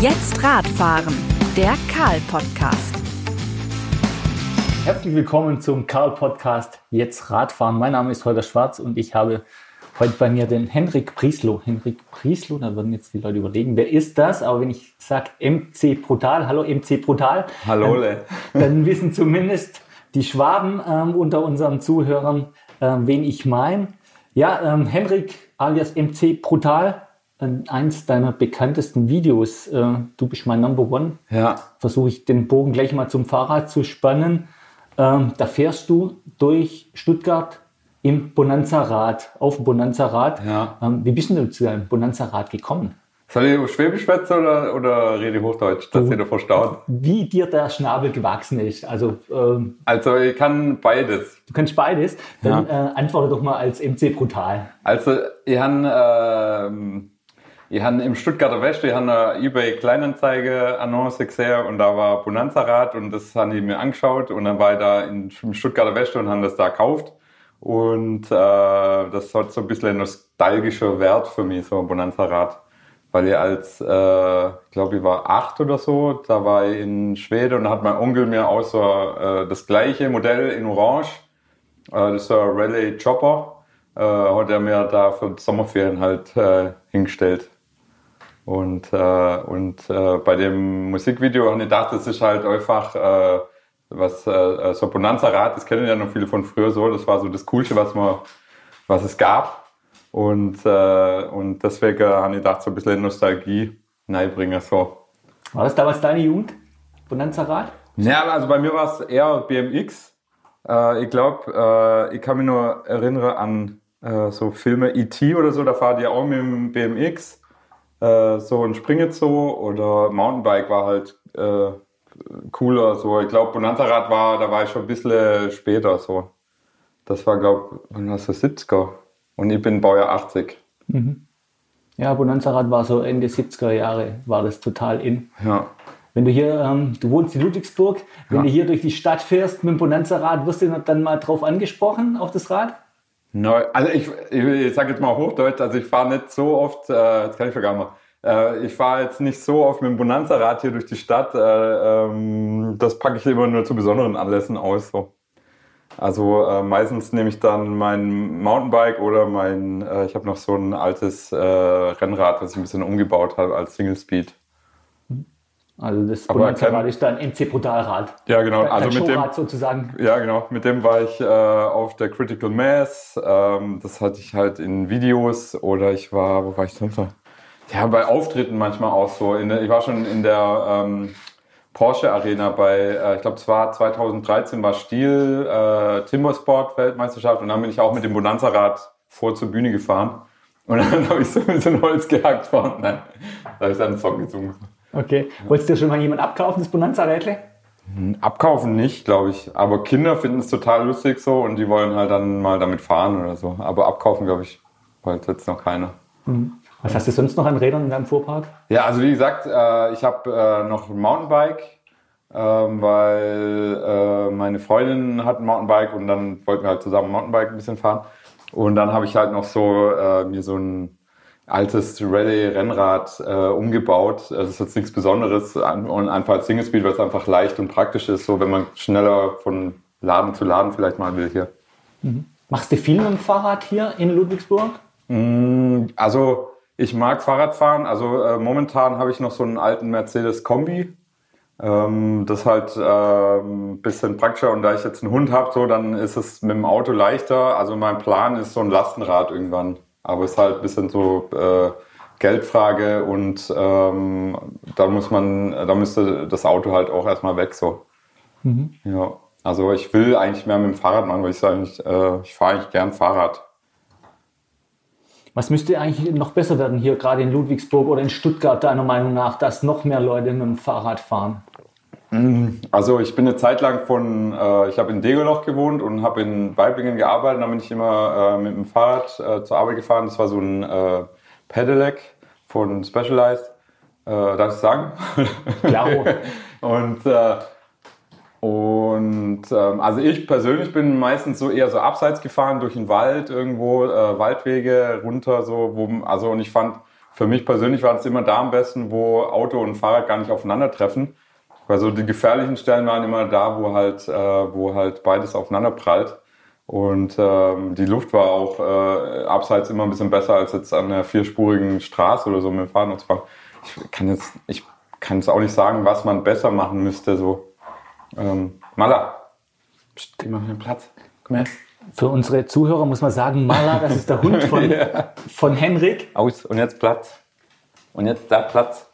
Jetzt Radfahren, der Karl-Podcast. Herzlich willkommen zum Karl-Podcast Jetzt Radfahren. Mein Name ist Holger Schwarz und ich habe heute bei mir den Henrik Prieslow. Henrik Prieslow, da würden jetzt die Leute überlegen, wer ist das? Aber wenn ich sage MC Brutal, hallo MC Brutal, hallo, dann, dann wissen zumindest die Schwaben ähm, unter unseren Zuhörern, ähm, wen ich meine. Ja, ähm, Henrik alias MC Brutal, eins deiner bekanntesten Videos, äh, du bist mein Number One. Ja. Versuche ich den Bogen gleich mal zum Fahrrad zu spannen. Ähm, da fährst du durch Stuttgart im Bonanza-Rad, auf dem Bonanza-Rad. Ja. Ähm, wie bist du zu deinem Bonanza-Rad gekommen? Soll ich Schwäbisch schwätzen oder, oder rede ich Hochdeutsch, dass ihr davor staut? Wie dir der Schnabel gewachsen ist. Also, ähm, also ich kann beides. Du kannst beides. Dann ja. äh, antworte doch mal als MC Brutal. Also ich habe äh, ich habe im Stuttgarter West, ich habe eine eBay Kleinanzeige Annonce gesehen und da war Bonanza Rad und das habe ich mir angeschaut und dann war ich da in, im Stuttgarter West und habe das da gekauft. Und äh, das hat so ein bisschen ein nostalgischer Wert für mich, so ein Bonanza Rad. Weil ich als, äh, ich glaube, ich war acht oder so, da war ich in Schweden und da hat mein Onkel mir auch so äh, das gleiche Modell in Orange, äh, das ist so ein Rallye Chopper, äh, hat er mir da für die Sommerferien halt äh, hingestellt. Und, äh, und äh, bei dem Musikvideo habe ich gedacht, das ist halt einfach äh, was äh, so Bonanza-Rad, das kennen ja noch viele von früher so, das war so das Coolste, was, man, was es gab. Und, äh, und deswegen habe ich gedacht, so ein bisschen Nostalgie reinbringen. So. War das damals deine Jugend? Bonanza-Rad? Ja, also bei mir war es eher BMX. Äh, ich glaube, äh, ich kann mich nur erinnern an äh, so Filme E.T. oder so, da fahrt ihr auch mit dem BMX äh, so ein Springezoo oder Mountainbike war halt äh, cooler. So, ich glaube, Bonanza-Rad war, da war ich schon ein bisschen später so. Das war, glaube ich, wann war das 70er? Und ich bin Baujahr 80. Mhm. Ja, Bonanza-Rad war so Ende 70er Jahre, war das total in. Ja. Wenn du hier, ähm, du wohnst in Ludwigsburg, wenn ja. du hier durch die Stadt fährst mit dem Bonanza-Rad, wirst du dann mal drauf angesprochen, auf das Rad? No, also ich, ich, ich sage jetzt mal Hochdeutsch, also ich fahre nicht so oft, äh, jetzt kann ich sogar mal, äh, ich fahre jetzt nicht so oft mit dem Bonanza-Rad hier durch die Stadt, äh, ähm, das packe ich immer nur zu besonderen Anlässen aus. So. Also äh, meistens nehme ich dann mein Mountainbike oder mein, äh, ich habe noch so ein altes äh, Rennrad, was ich ein bisschen umgebaut habe als Single Speed. Also das Bonanza-Rad ist dann MC Brutalrad. Ja, genau. Dein also mit dem sozusagen. Ja, genau. Mit dem war ich äh, auf der Critical Mass. Ähm, das hatte ich halt in Videos oder ich war, wo war ich sonst noch? Ja, bei Auftritten manchmal auch so. In ich war schon in der ähm, Porsche Arena bei, äh, ich glaube, es war 2013 war Stiel äh, Timbersport Weltmeisterschaft und dann bin ich auch mit dem Bonanza-Rad vor zur Bühne gefahren. Und dann habe ich so ein Holz gehackt vorne. Nein, da habe ich dann einen Song gesungen. Okay. Wolltest du schon mal jemand abkaufen, das Bonanza-Rädle? Hm, abkaufen nicht, glaube ich. Aber Kinder finden es total lustig so und die wollen halt dann mal damit fahren oder so. Aber abkaufen, glaube ich, wollte jetzt noch keiner. Mhm. Was hast du sonst noch an Rädern in deinem Fuhrpark? Ja, also wie gesagt, äh, ich habe äh, noch ein Mountainbike, ähm, weil äh, meine Freundin hat ein Mountainbike und dann wollten wir halt zusammen Mountainbike ein bisschen fahren. Und dann habe ich halt noch so mir so ein altes Rallye-Rennrad äh, umgebaut. Das ist jetzt nichts Besonderes und einfach als Single Speed, weil es einfach leicht und praktisch ist, so wenn man schneller von Laden zu Laden vielleicht mal will hier. Mhm. Machst du viel mit dem Fahrrad hier in Ludwigsburg? Mm, also ich mag Fahrradfahren. Also äh, momentan habe ich noch so einen alten Mercedes Kombi. Ähm, das ist halt äh, ein bisschen praktischer und da ich jetzt einen Hund habe, so, dann ist es mit dem Auto leichter. Also mein Plan ist so ein Lastenrad irgendwann. Aber es ist halt ein bisschen so äh, Geldfrage und ähm, da muss man, da müsste das Auto halt auch erstmal weg so. Mhm. Ja. Also ich will eigentlich mehr mit dem Fahrrad machen, weil ich sage, ich, äh, ich fahre eigentlich gern Fahrrad. Was müsste eigentlich noch besser werden hier, gerade in Ludwigsburg oder in Stuttgart, deiner Meinung nach, dass noch mehr Leute mit dem Fahrrad fahren? Mm, also ich bin eine Zeit lang von, äh, ich habe in Degerloch gewohnt und habe in Weiblingen gearbeitet. Da bin ich immer äh, mit dem Fahrrad äh, zur Arbeit gefahren. Das war so ein äh, Pedelec von Specialized. Äh, darf ich sagen? Klar. und äh, und ähm, also ich persönlich bin meistens so eher so abseits gefahren durch den Wald irgendwo, äh, Waldwege runter, so, wo, also und ich fand für mich persönlich war es immer da am besten, wo Auto und Fahrrad gar nicht aufeinandertreffen. Also die gefährlichen Stellen waren immer da, wo halt, äh, wo halt beides aufeinander prallt. Und ähm, die Luft war auch äh, abseits immer ein bisschen besser als jetzt an einer vierspurigen Straße oder so mit dem Fahrrad und zwar. Ich kann jetzt, ich kann es auch nicht sagen, was man besser machen müsste. So, ähm, Mala, Psst, geh mal den Platz. Komm her. Für unsere Zuhörer muss man sagen, Mala, das ist der Hund von, Ja. von Henrik. Aus und jetzt Platz. Und jetzt da Platz.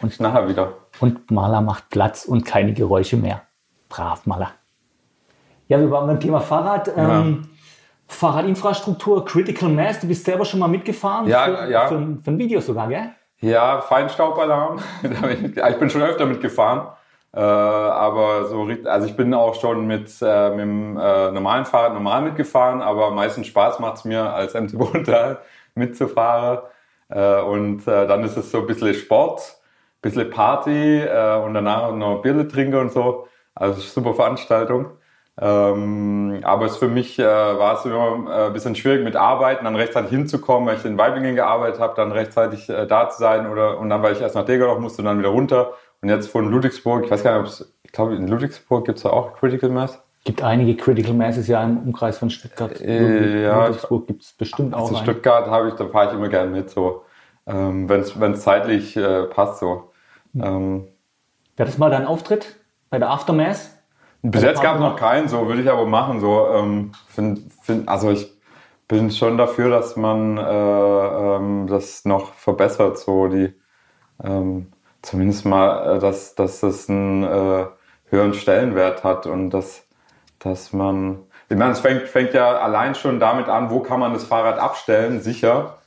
Und nachher wieder. Und Mala macht Platz und keine Geräusche mehr. Brav, Mala. Ja, wir waren beim Thema Fahrrad. Ähm, Fahrradinfrastruktur, Critical Mass. Du bist selber schon mal mitgefahren? Ja, für, ja. Für, ein- für ein Video sogar, gell? Ja, Feinstaubalarm. Ich bin schon öfter mitgefahren. Äh, aber so, also ich bin auch schon mit, äh, mit dem äh, normalen Fahrrad normal mitgefahren, aber am meisten Spaß macht es mir als MT Brutal mitzufahren. Äh, und äh, dann ist es so ein bisschen Sport, bisschen Party äh, und danach noch Bierle trinken und so. Also super Veranstaltung. Ähm, aber es für mich äh, war es immer äh, ein bisschen schwierig mit Arbeiten, dann rechtzeitig hinzukommen, weil ich in Weiblingen gearbeitet habe, dann rechtzeitig äh, da zu sein oder und dann, weil ich erst nach Degerloch musste und dann wieder runter. Und jetzt von Ludwigsburg, ich weiß gar nicht, ob es, ich glaube in Ludwigsburg gibt es da auch Critical Mass. Gibt einige Critical Masses ja im Umkreis von Stuttgart. Äh, ja, Ludwigsburg gibt es bestimmt auch Also einen. Stuttgart habe ich, da fahre ich immer gerne mit, so ähm, wenn es zeitlich äh, passt so. Ähm, Wäre das mal dein Auftritt bei der Aftermath? Bis jetzt gab es noch keinen, so würde ich aber machen. So, ähm, find, find, also ich bin schon dafür, dass man äh, ähm, das noch verbessert, so die ähm, zumindest mal, äh, dass, dass das einen äh, höheren Stellenwert hat und dass, dass man, ich meine, es fängt, fängt ja allein schon damit an, wo kann man das Fahrrad abstellen, sicher.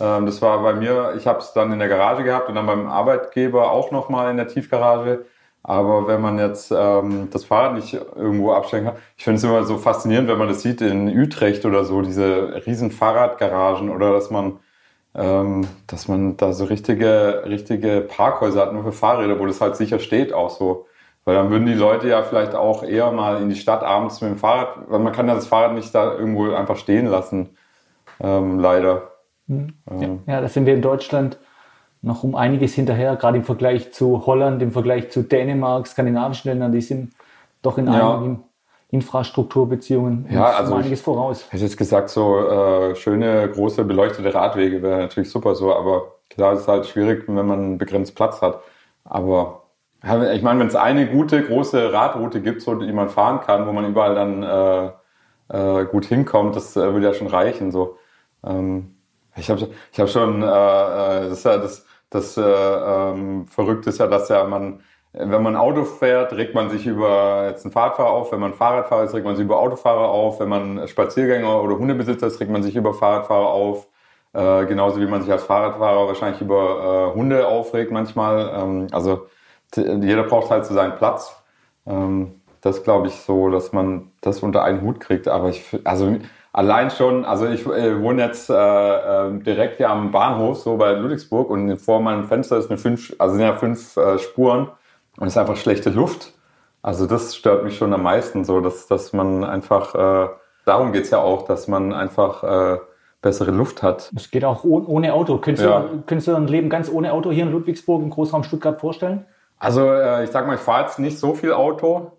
Ähm, das war bei mir, ich habe es dann in der Garage gehabt und dann beim Arbeitgeber auch nochmal in der Tiefgarage. Aber wenn man jetzt ähm, das Fahrrad nicht irgendwo abstellen kann, ich finde es immer so faszinierend, wenn man das sieht in Utrecht oder so, diese riesen Fahrradgaragen oder dass man, ähm, dass man da so richtige, richtige Parkhäuser hat, nur für Fahrräder, wo das halt sicher steht auch so. Weil dann würden die Leute ja vielleicht auch eher mal in die Stadt abends mit dem Fahrrad, weil man kann ja das Fahrrad nicht da irgendwo einfach stehen lassen, ähm, leider. Ähm, Ja, da sind wir in Deutschland noch um einiges hinterher, gerade im Vergleich zu Holland, im Vergleich zu Dänemark, skandinavischen Ländern, die sind doch in Ja. einigen Infrastrukturbeziehungen Ja, also um ich- einiges voraus. Ich hätte jetzt gesagt, so äh, schöne, große, beleuchtete Radwege wäre natürlich super so, aber klar ist halt schwierig, wenn man begrenzt Platz hat. Aber ich meine, wenn es eine gute, große Radroute gibt, so, die man fahren kann, wo man überall dann äh, äh, gut hinkommt, das äh, würde ja schon reichen. So. Ähm, ich habe ich hab schon, äh, äh, das ist ja das, das äh, ähm, Verrückte ist ja, dass ja man, wenn man Auto fährt, regt man sich über jetzt einen Fahrradfahrer auf. Wenn man Fahrradfahrer ist, regt man sich über Autofahrer auf. Wenn man Spaziergänger oder Hundebesitzer ist, regt man sich über Fahrradfahrer auf. Äh, genauso wie man sich als Fahrradfahrer wahrscheinlich über äh, Hunde aufregt manchmal. Ähm, also jeder braucht halt so seinen Platz. Ähm, das glaube ich so, dass man das unter einen Hut kriegt. Aber ich, also allein schon, also ich äh, wohne jetzt äh, äh, direkt hier am Bahnhof, so bei Ludwigsburg und vor meinem Fenster ist eine fünf, also sind ja fünf äh, Spuren und es ist einfach schlechte Luft. Also das stört mich schon am meisten, so dass, dass man einfach, äh, darum geht's ja auch, dass man einfach äh, bessere Luft hat. Es geht auch ohne, Auto. Könntest, Ja. du, könntest du ein Leben ganz ohne Auto hier in Ludwigsburg im Großraum Stuttgart vorstellen? Also äh, ich sag mal, ich fahre jetzt nicht so viel Auto,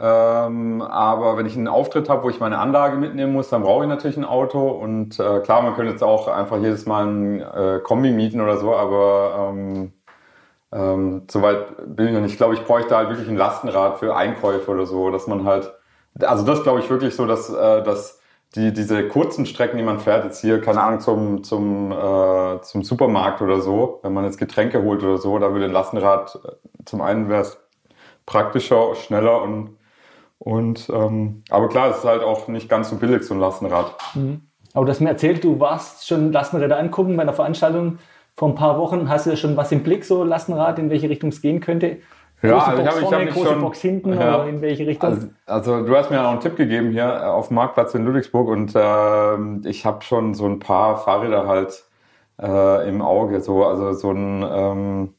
ähm, aber wenn ich einen Auftritt habe, wo ich meine Anlage mitnehmen muss, dann brauche ich natürlich ein Auto. Und äh, klar, man könnte jetzt auch einfach jedes Mal ein äh, Kombi mieten oder so, aber ähm, ähm, soweit bin ich noch nicht. Ich glaube, ich bräuchte halt wirklich ein Lastenrad für Einkäufe oder so, dass man halt, also das glaube ich wirklich so, dass, äh, dass die, diese kurzen Strecken, die man fährt, jetzt hier, keine Ahnung, zum, zum, äh, zum Supermarkt oder so, wenn man jetzt Getränke holt oder so, da würde ein Lastenrad, äh, zum einen wäre es praktischer, schneller und, und ähm, aber klar, es ist halt auch nicht ganz so billig, so ein Lastenrad. Aber du hast mir erzählt, du warst schon Lastenräder angucken bei einer Veranstaltung vor ein paar Wochen. Hast du ja schon was im Blick, so Lastenrad, in welche Richtung es gehen könnte? Ja, große also ich Box ich vorne, hab große schon- Box hinten Ja. oder in welche Richtung? Also, also du hast mir auch einen Tipp gegeben hier äh, auf dem Marktplatz in Ludwigsburg und ähm, ich habe schon so ein paar Fahrräder halt äh, im Auge. So, also so ein ähm,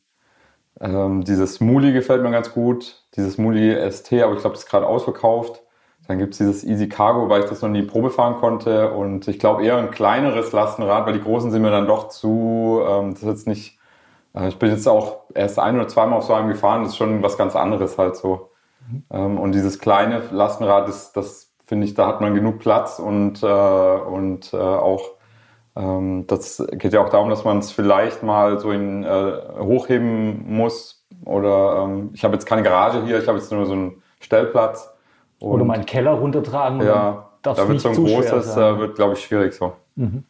ähm, dieses Muli gefällt mir ganz gut, dieses Muli ST, aber ich glaube, das ist gerade ausverkauft. Dann gibt's dieses Easy Cargo, weil ich das noch nie Probe fahren konnte. Und ich glaube eher ein kleineres Lastenrad, weil die großen sind mir dann doch zu, ähm, das ist jetzt nicht, äh, ich bin jetzt auch erst ein oder zweimal auf so einem gefahren, das ist schon was ganz anderes halt so. Ähm, und dieses kleine Lastenrad, das, das finde ich, da hat man genug Platz und, äh, und äh, auch das geht ja auch darum, dass man es vielleicht mal so in, äh, hochheben muss. Oder ähm, ich habe jetzt keine Garage hier, ich habe jetzt nur so einen Stellplatz. Oder meinen Keller runtertragen. Ja, da wird so ein großes, äh, wird glaube ich schwierig so. Mhm.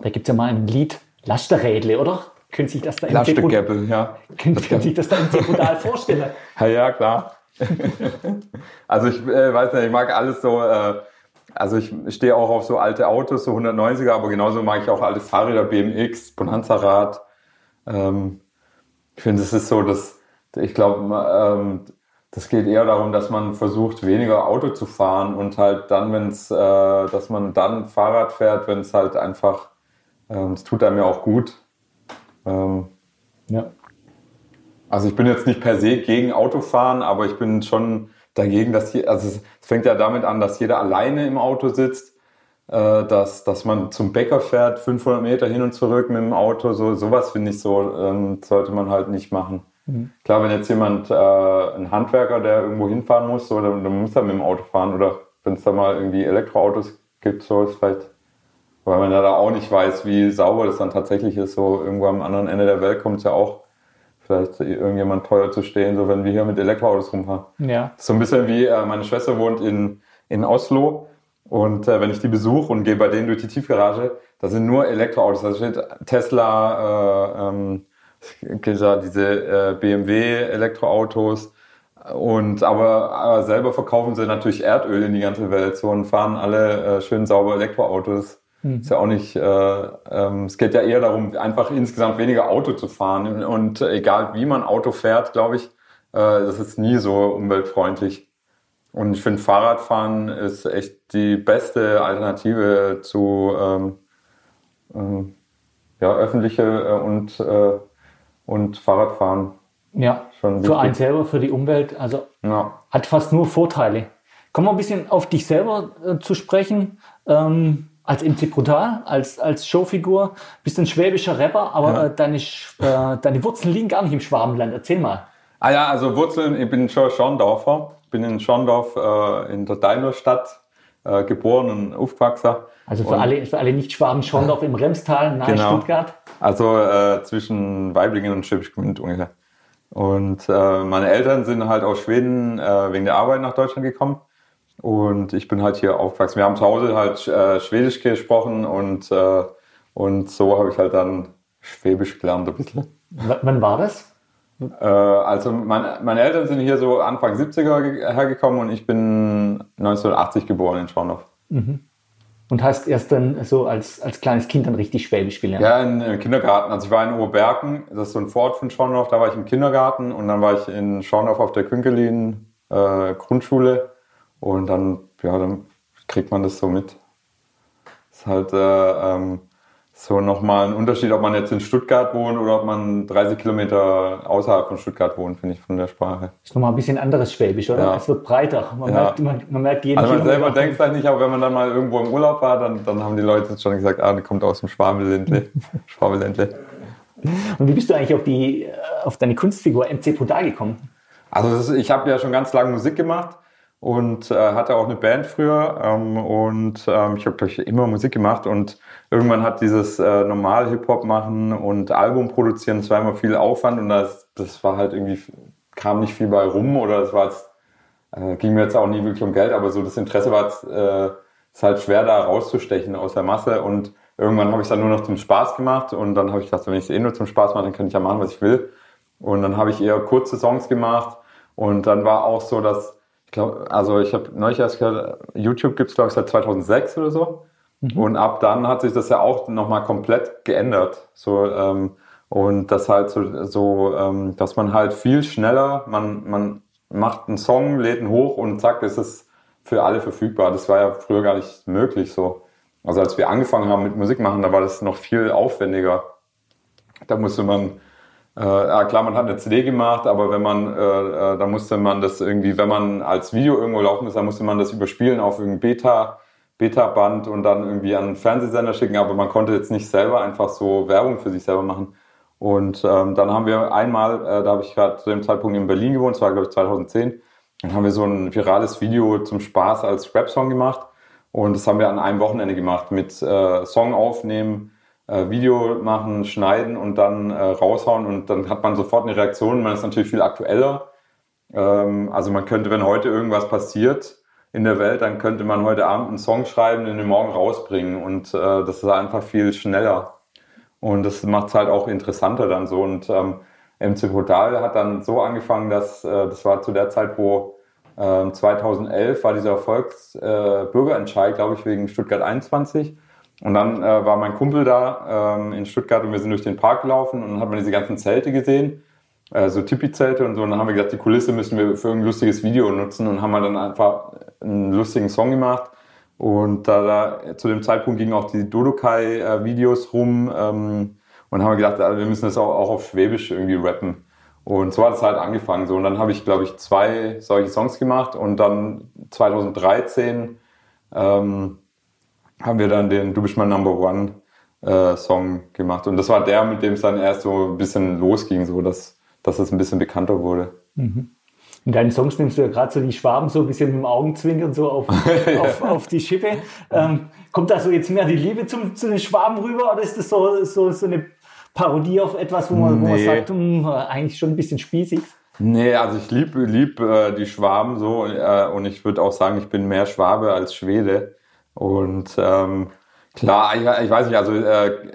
Da gibt es ja mal ein Lied, Lasterrädle, oder? Können sich das da im Lastergäppel, ja. Können, können sich das da im Brutal vorstellen? Ja, ja, klar. also ich äh, weiß nicht, ich mag alles so, äh, also ich stehe auch auf so alte Autos, so 190er, aber genauso mag ich auch alte Fahrräder, BMX, Bonanza-Rad. Ähm, ich finde, es ist so, dass ich glaube, ähm, das geht eher darum, dass man versucht, weniger Auto zu fahren und halt dann, wenn es, äh, dass man dann Fahrrad fährt, wenn es halt einfach, ähm, es tut einem ja auch gut. Ähm, ja. Also ich bin jetzt nicht per se gegen Autofahren, aber ich bin schon dagegen, dass hier, also es fängt ja damit an, dass jeder alleine im Auto sitzt, äh, dass, dass man zum Bäcker fährt, 500 Meter hin und zurück mit dem Auto, so sowas finde ich so, ähm, sollte man halt nicht machen. Mhm. Klar, wenn jetzt jemand, äh, ein Handwerker, der irgendwo hinfahren muss, so, dann, dann muss er mit dem Auto fahren oder wenn es da mal irgendwie Elektroautos gibt, so ist vielleicht, weil man ja da auch nicht weiß, wie sauber das dann tatsächlich ist, so irgendwo am anderen Ende der Welt kommt es ja auch vielleicht irgendjemand teuer zu stehen, so wenn wir hier mit Elektroautos rumfahren. Ja. So ein bisschen wie äh, meine Schwester wohnt in, in Oslo und äh, wenn ich die besuche und gehe bei denen durch die Tiefgarage, da sind nur Elektroautos. Da steht Tesla, äh, ähm, diese äh, BMW Elektroautos und aber, aber selber verkaufen sie natürlich Erdöl in die ganze Welt so und fahren alle äh, schön sauber Elektroautos Mhm. Ist ja auch nicht, äh, ähm, es geht ja eher darum, einfach insgesamt weniger Auto zu fahren. Und egal wie man Auto fährt, glaube ich, äh, das ist nie so umweltfreundlich. Und ich finde, Fahrradfahren ist echt die beste Alternative zu ähm, ähm, ja, öffentliche äh, und, äh, und Fahrradfahren. Ja, Schon für einen selber, für die Umwelt, also ja. hat fast nur Vorteile. Kommen wir ein bisschen auf dich selber äh, zu sprechen. Ähm, als MC Brutal, als, als Showfigur, bist ein schwäbischer Rapper, aber ja. äh, deine, äh, deine Wurzeln liegen gar nicht im Schwabenland. Erzähl mal. Ah ja, also Wurzeln, ich bin schon Schorndorfer. bin in Schorndorf äh, in der Daimlerstadt äh, geboren und aufgewachsen. Also für, und, alle, für alle Nicht-Schwaben, Schorndorf im Remstal, nahe genau. Stuttgart. Also äh, zwischen Weiblingen und Schwäbisch Gmünd ungefähr. Und meine Eltern sind halt aus Schweden wegen der Arbeit nach Deutschland gekommen. Und ich bin halt hier aufgewachsen. Wir haben zu Hause halt äh, Schwedisch gesprochen und, äh, und so habe ich halt dann Schwäbisch gelernt ein bisschen. W wann war das? Äh, also mein, meine Eltern sind hier so Anfang 70er hergekommen und ich bin 1980 geboren in Schorndorf. Mhm. Und hast erst dann so als, als kleines Kind dann richtig Schwäbisch gelernt? Ja, im Kindergarten. Also ich war in Oberbergen, das ist so ein Vorort von Schorndorf, da war ich im Kindergarten und dann war ich in Schorndorf auf der Künkelin äh, Grundschule und dann, ja, dann kriegt man das so mit. Ist halt äh, ähm, so nochmal ein Unterschied, ob man jetzt in Stuttgart wohnt oder ob man 30 Kilometer außerhalb von Stuttgart wohnt, finde ich, von der Sprache. Ist nochmal ein bisschen anderes Schwäbisch, oder? Ja. Es wird breiter. Man, ja. merkt, man, man merkt jeden Also man selber denkt vielleicht nicht, aber wenn man dann mal irgendwo im Urlaub war, dann, dann haben die Leute schon gesagt, ah, die kommt aus dem Schwabeländle. Schwabeländle. Und wie bist du eigentlich auf, die, auf deine Kunstfigur MC Podal gekommen? Also ist, ich habe ja schon ganz lange Musik gemacht und äh, hatte auch eine Band früher ähm, und ähm, ich habe glaube ich immer Musik gemacht und irgendwann hat dieses äh, normal Hip-Hop machen und Album produzieren, immer viel Aufwand und das, das war halt irgendwie, kam nicht viel bei rum oder das war jetzt, äh, ging mir jetzt auch nie wirklich um Geld, aber so das Interesse war jetzt, äh, ist halt schwer da rauszustechen aus der Masse und irgendwann habe ich es dann nur noch zum Spaß gemacht und dann habe ich gedacht, wenn ich es eh nur zum Spaß mache, dann kann ich ja machen, was ich will. Und dann habe ich eher kurze Songs gemacht und dann war auch so, dass glaube, also ich habe neulich erst gehört, YouTube gibt es, glaube ich, seit 2006 oder so. Mhm. Und ab dann hat sich das ja auch nochmal komplett geändert. So, ähm, und das halt so, so ähm, dass man halt viel schneller, man, man macht einen Song, lädt ihn hoch und zack, ist es für alle verfügbar. Das war ja früher gar nicht möglich so. Also als wir angefangen haben mit Musik machen, da war das noch viel aufwendiger. Da musste man äh, ja, klar, man hat eine CD gemacht, aber wenn man, äh, äh, da musste man das irgendwie, wenn man als Video irgendwo laufen ist, dann musste man das überspielen auf irgendein Beta, Beta-Band und dann irgendwie an einen Fernsehsender schicken, aber man konnte jetzt nicht selber einfach so Werbung für sich selber machen. Und ähm, dann haben wir einmal, äh, da habe ich gerade zu dem Zeitpunkt in Berlin gewohnt, das war glaube ich 2010, dann haben wir so ein virales Video zum Spaß als Rap-Song gemacht und das haben wir an einem Wochenende gemacht mit äh, Song aufnehmen, Video machen, schneiden und dann äh, raushauen und dann hat man sofort eine Reaktion. Man ist natürlich viel aktueller. Ähm, also man könnte, wenn heute irgendwas passiert in der Welt, dann könnte man heute Abend einen Song schreiben den morgen rausbringen und äh, das ist einfach viel schneller. Und das macht es halt auch interessanter dann so. Und ähm, MC Brutal hat dann so angefangen, dass äh, das war zu der Zeit, wo äh, 2011 war dieser Erfolgsbürgerentscheid, äh, glaube ich, wegen Stuttgart 21. Und dann äh, war mein Kumpel da ähm, in Stuttgart und wir sind durch den Park gelaufen und dann hat man diese ganzen Zelte gesehen, äh, so Tipi-Zelte und so. Und dann haben wir gesagt, die Kulisse müssen wir für ein lustiges Video nutzen und haben wir dann einfach einen lustigen Song gemacht. Und da, da zu dem Zeitpunkt gingen auch die Dodokai-Videos rum ähm, und haben wir gedacht, wir müssen das auch, auch auf Schwäbisch irgendwie rappen. Und so hat es halt angefangen. So. Und dann habe ich, glaube ich, zwei solche Songs gemacht und dann 2013 ähm, haben wir dann den Du bist mein Number One äh, Song gemacht. Und das war der, mit dem es dann erst so ein bisschen losging, so dass, dass es ein bisschen bekannter wurde. Mhm. In deinen Songs nimmst du ja gerade so die Schwaben so ein bisschen mit dem Augenzwinkern so auf, ja. auf, auf die Schippe. Ähm, kommt da so jetzt mehr die Liebe zum, zu den Schwaben rüber oder ist das so, so, so eine Parodie auf etwas, wo man, nee. wo man sagt, mh, hm, eigentlich schon ein bisschen spießig? Nee, also ich liebe lieb, äh, die Schwaben so äh, und ich würde auch sagen, ich bin mehr Schwabe als Schwede. Und ähm, klar, ich, ich weiß nicht, also äh,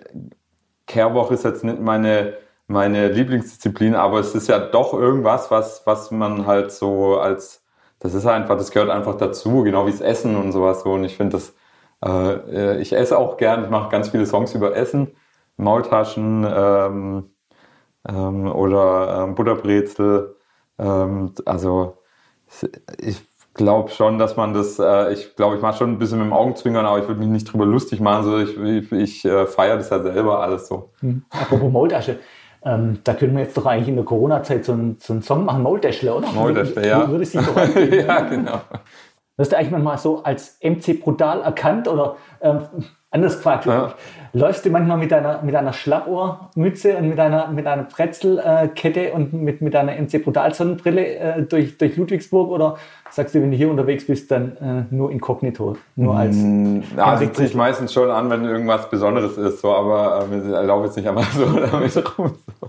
Kehrwoche ist jetzt nicht meine, meine Lieblingsdisziplin, aber es ist ja doch irgendwas, was, was man halt so als, das ist einfach, das gehört einfach dazu, genau wie das Essen und sowas so. Und ich finde das, äh, ich esse auch gern, ich mache ganz viele Songs über Essen, Maultaschen ähm, ähm, oder ähm, Butterbrezel. Ähm, also ich glaube schon, dass man das, äh, ich glaube, ich mache schon ein bisschen mit dem Augenzwinkern, aber ich würde mich nicht drüber lustig machen. So, ich ich, ich äh, feiere das ja selber alles so. Hm. Apropos Maultasche. Ähm, da können wir jetzt doch eigentlich in der Corona-Zeit so, einen, so einen Song machen, Maultäschle, oder? Maultäschle, ja. Würde sich doch ja, genau. Wirst du eigentlich mal so als MC brutal erkannt oder ähm, Anders gefragt, ja. läufst du manchmal mit deiner, mit einer Schlappohrmütze und mit einer, mit einer Brezelkette und mit, mit einer MC Brutal Sonnenbrille äh, durch, durch Ludwigsburg oder sagst du, wenn du hier unterwegs bist, dann äh, nur inkognito? Nur als. Mm, ja, sieht sich meistens schon an, wenn irgendwas Besonderes ist, so, aber äh, wir laufen jetzt nicht einmal so damit rum. So.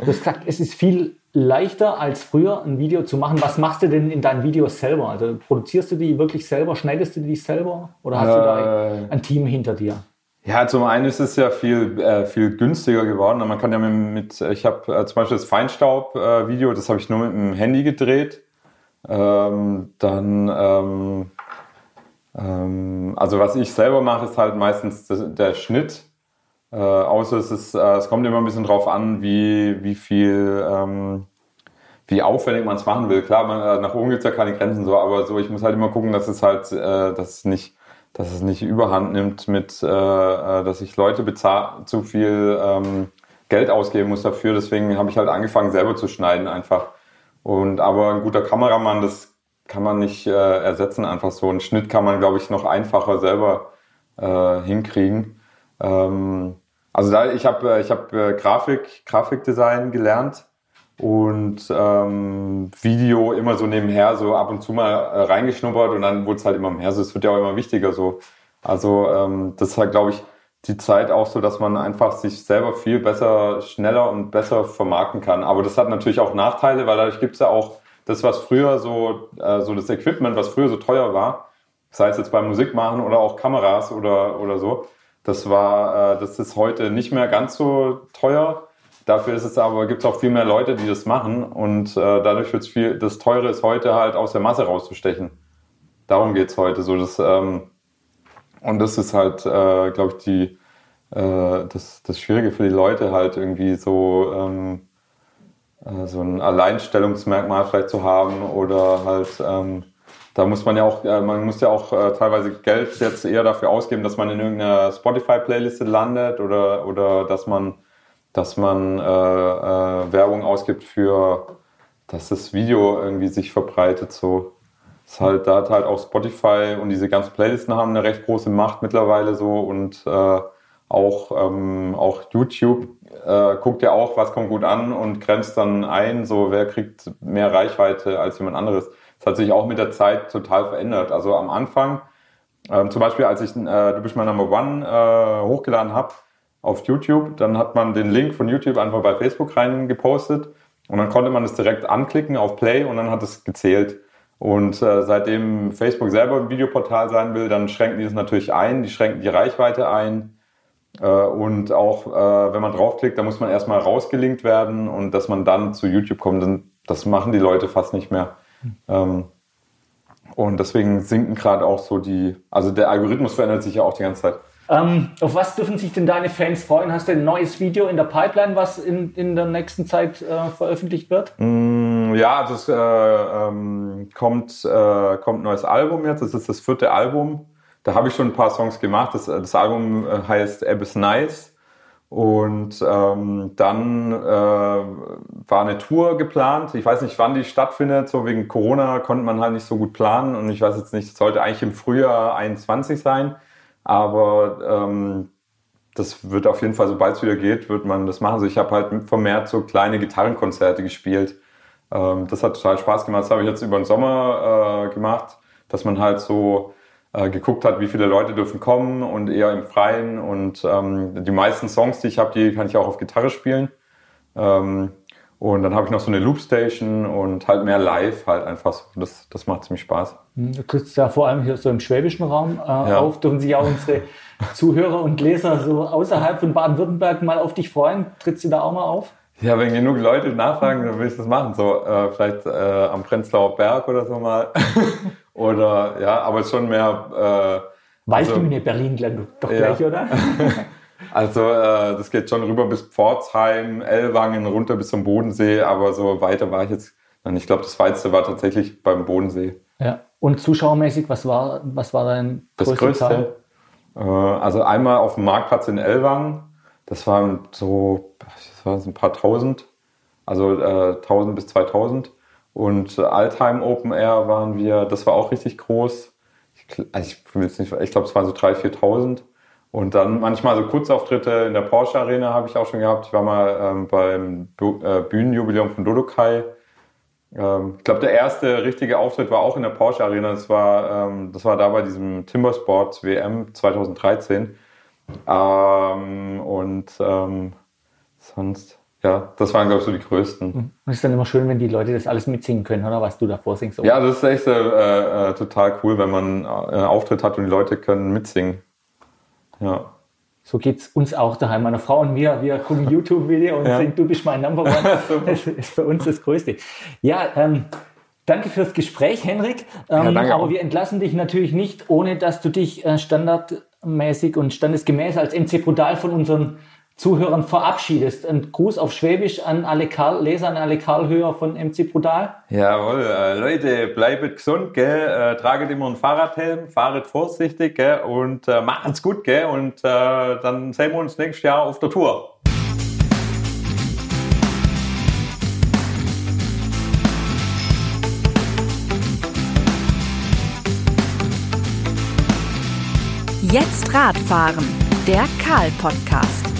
Du hast gesagt, es ist viel leichter als früher ein Video zu machen. Was machst du denn in deinen Videos selber? Also produzierst du die wirklich selber, schneidest du die selber oder hast äh, du da äh. ein Team hinter dir? Ja, zum einen ist es ja viel, äh, viel günstiger geworden. Man kann ja mit, mit ich habe äh, zum Beispiel das Feinstaub-Video, das habe ich nur mit dem Handy gedreht. Ähm, dann, ähm, ähm, also was ich selber mache, ist halt meistens der, der Schnitt. Äh, außer es ist, äh, es kommt immer ein bisschen drauf an, wie, wie viel, ähm, wie aufwendig man es machen will. Klar, man, äh, nach oben gibt es ja keine Grenzen so, aber so, ich muss halt immer gucken, dass es halt, äh, dass es nicht, dass es nicht überhand nimmt mit, äh, äh dass ich Leute bezahl zu viel ähm, Geld ausgeben muss dafür. Deswegen habe ich halt angefangen, selber zu schneiden einfach. Und aber ein guter Kameramann, das kann man nicht äh, ersetzen. Einfach so einen Schnitt kann man, glaube ich, noch einfacher selber äh, hinkriegen. Ähm, also da, ich habe äh, ich hab, äh, Grafik, Grafikdesign gelernt und ähm, Video immer so nebenher, so ab und zu mal äh, reingeschnuppert und dann wurde es halt immer mehr. So, es wird ja auch immer wichtiger so. Also ähm, das ist halt, glaube ich, die Zeit auch so, dass man einfach sich selber viel besser, schneller und besser vermarkten kann. Aber das hat natürlich auch Nachteile, weil dadurch gibt es ja auch das, was früher so, äh, so das Equipment, was früher so teuer war, sei es jetzt beim Musikmachen oder auch Kameras oder, oder so, das war, äh, das ist heute nicht mehr ganz so teuer. Dafür ist es aber, gibt es auch viel mehr Leute, die das machen und äh, dadurch wird es viel, das Teure ist heute halt aus der Masse rauszustechen. Darum geht es heute so. Das, ähm, und das ist halt, äh, glaube ich, die, äh, das, das Schwierige für die Leute halt irgendwie so, ähm, äh, so ein Alleinstellungsmerkmal vielleicht zu haben oder halt ähm, da muss man ja auch, äh, man muss ja auch äh, teilweise Geld jetzt eher dafür ausgeben, dass man in irgendeiner Spotify-Playliste landet oder, oder dass man dass man äh, äh, Werbung ausgibt für, dass das Video irgendwie sich verbreitet. So, ist halt, da hat halt auch Spotify und diese ganzen Playlisten haben eine recht große Macht mittlerweile so und äh, auch, ähm, auch YouTube äh, guckt ja auch, was kommt gut an und grenzt dann ein, so wer kriegt mehr Reichweite als jemand anderes. Das hat sich auch mit der Zeit total verändert. Also am Anfang, ähm, zum Beispiel als ich äh, Du bist mein Number One äh, hochgeladen habe auf YouTube, dann hat man den Link von YouTube einfach bei Facebook rein gepostet und dann konnte man es direkt anklicken auf Play und dann hat es gezählt. Und äh, seitdem Facebook selber ein Videoportal sein will, dann schränken die es natürlich ein, die schränken die Reichweite ein. Äh, und auch äh, wenn man draufklickt, dann muss man erstmal rausgelinkt werden und dass man dann zu YouTube kommt, das machen die Leute fast nicht mehr. Ähm, und deswegen sinken gerade auch so die, also der Algorithmus verändert sich ja auch die ganze Zeit. Ähm, auf was dürfen sich denn deine Fans freuen? Hast du ein neues Video in der Pipeline, was in, in der nächsten Zeit äh, veröffentlicht wird? Mm, ja, also es äh, ähm, kommt, äh, kommt ein neues Album jetzt. Das ist das vierte Album. Da habe ich schon ein paar Songs gemacht. Das, das Album äh, heißt Abyss Nice. Und ähm, dann äh, war eine Tour geplant. Ich weiß nicht, wann die stattfindet. So wegen Corona konnte man halt nicht so gut planen. Und ich weiß jetzt nicht, es sollte eigentlich im Frühjahr 21 sein. Aber ähm, das wird auf jeden Fall, sobald es wieder geht, wird man das machen. Also ich habe halt vermehrt so kleine Gitarrenkonzerte gespielt. Ähm, das hat total Spaß gemacht. Das habe ich jetzt über den Sommer äh, gemacht, dass man halt so äh, geguckt hat, wie viele Leute dürfen kommen und eher im Freien. Und ähm, die meisten Songs, die ich habe, die kann ich auch auf Gitarre spielen. Ähm, und dann habe ich noch so eine Loopstation und halt mehr live halt einfach so. Das, das macht ziemlich Spaß. Hm, du trittst ja vor allem hier so im schwäbischen Raum äh, ja. auf. Dürfen sich auch unsere Zuhörer und Leser so außerhalb von Baden-Württemberg mal auf dich freuen? Trittst du da auch mal auf? Ja, wenn genug Leute nachfragen, dann will ich das machen. So äh, vielleicht äh, am Prenzlauer Berg oder so mal. oder ja, aber schon mehr. Äh, weißt also, du mir Berlin doch gleich, ja. oder? also äh, das geht schon rüber bis Pforzheim, Ellwangen, runter bis zum Bodensee, aber so weiter war ich jetzt. Ich glaube, das weiteste war tatsächlich beim Bodensee. Ja. Und zuschauermäßig, was war, was war dein das größte? Äh, also einmal auf dem Marktplatz in Ellwangen. Das waren so, das ein paar tausend, also äh, 1000 bis 2000. Und Altheim Open Air waren wir, das war auch richtig groß. Ich, also ich, ich glaube, es waren so 3.000, 4.000. Und dann manchmal so Kurzauftritte in der Porsche Arena habe ich auch schon gehabt. Ich war mal ähm, beim äh, Bühnenjubiläum von Dodokai. Ähm, ich glaube, der erste richtige Auftritt war auch in der Porsche Arena. Das war, ähm, das war da bei diesem Timbersports WM 2013. Ähm, und ähm, sonst, ja, das waren, glaube ich, so die größten. Und es ist dann immer schön, wenn die Leute das alles mitsingen können, oder was du da vorsingst. Ja, das ist echt äh, äh, total cool, wenn man äh, einen Auftritt hat und die Leute können mitsingen. Ja. So geht es uns auch daheim. Meine Frau und mir, wir gucken YouTube-Video und ja. singen, du bist mein Number One. das ist für uns das Größte. Ja, ähm, danke fürs Gespräch, Henrik. Ähm, ja, aber wir entlassen dich natürlich nicht, ohne dass du dich äh, standardmäßig und standesgemäß als MC Brutal von unseren Zuhörern verabschiedest. Ein Gruß auf Schwäbisch an alle Karl Leser, an alle Karl-Hörer von MC Brutal. Jawohl, äh, Leute, bleibt gesund, gell? Äh, traget immer einen Fahrradhelm, fahret vorsichtig gell? und äh, macht's gut. Gell? Und äh, dann sehen wir uns nächstes Jahr auf der Tour. Jetzt Radfahren, der Karl-Podcast.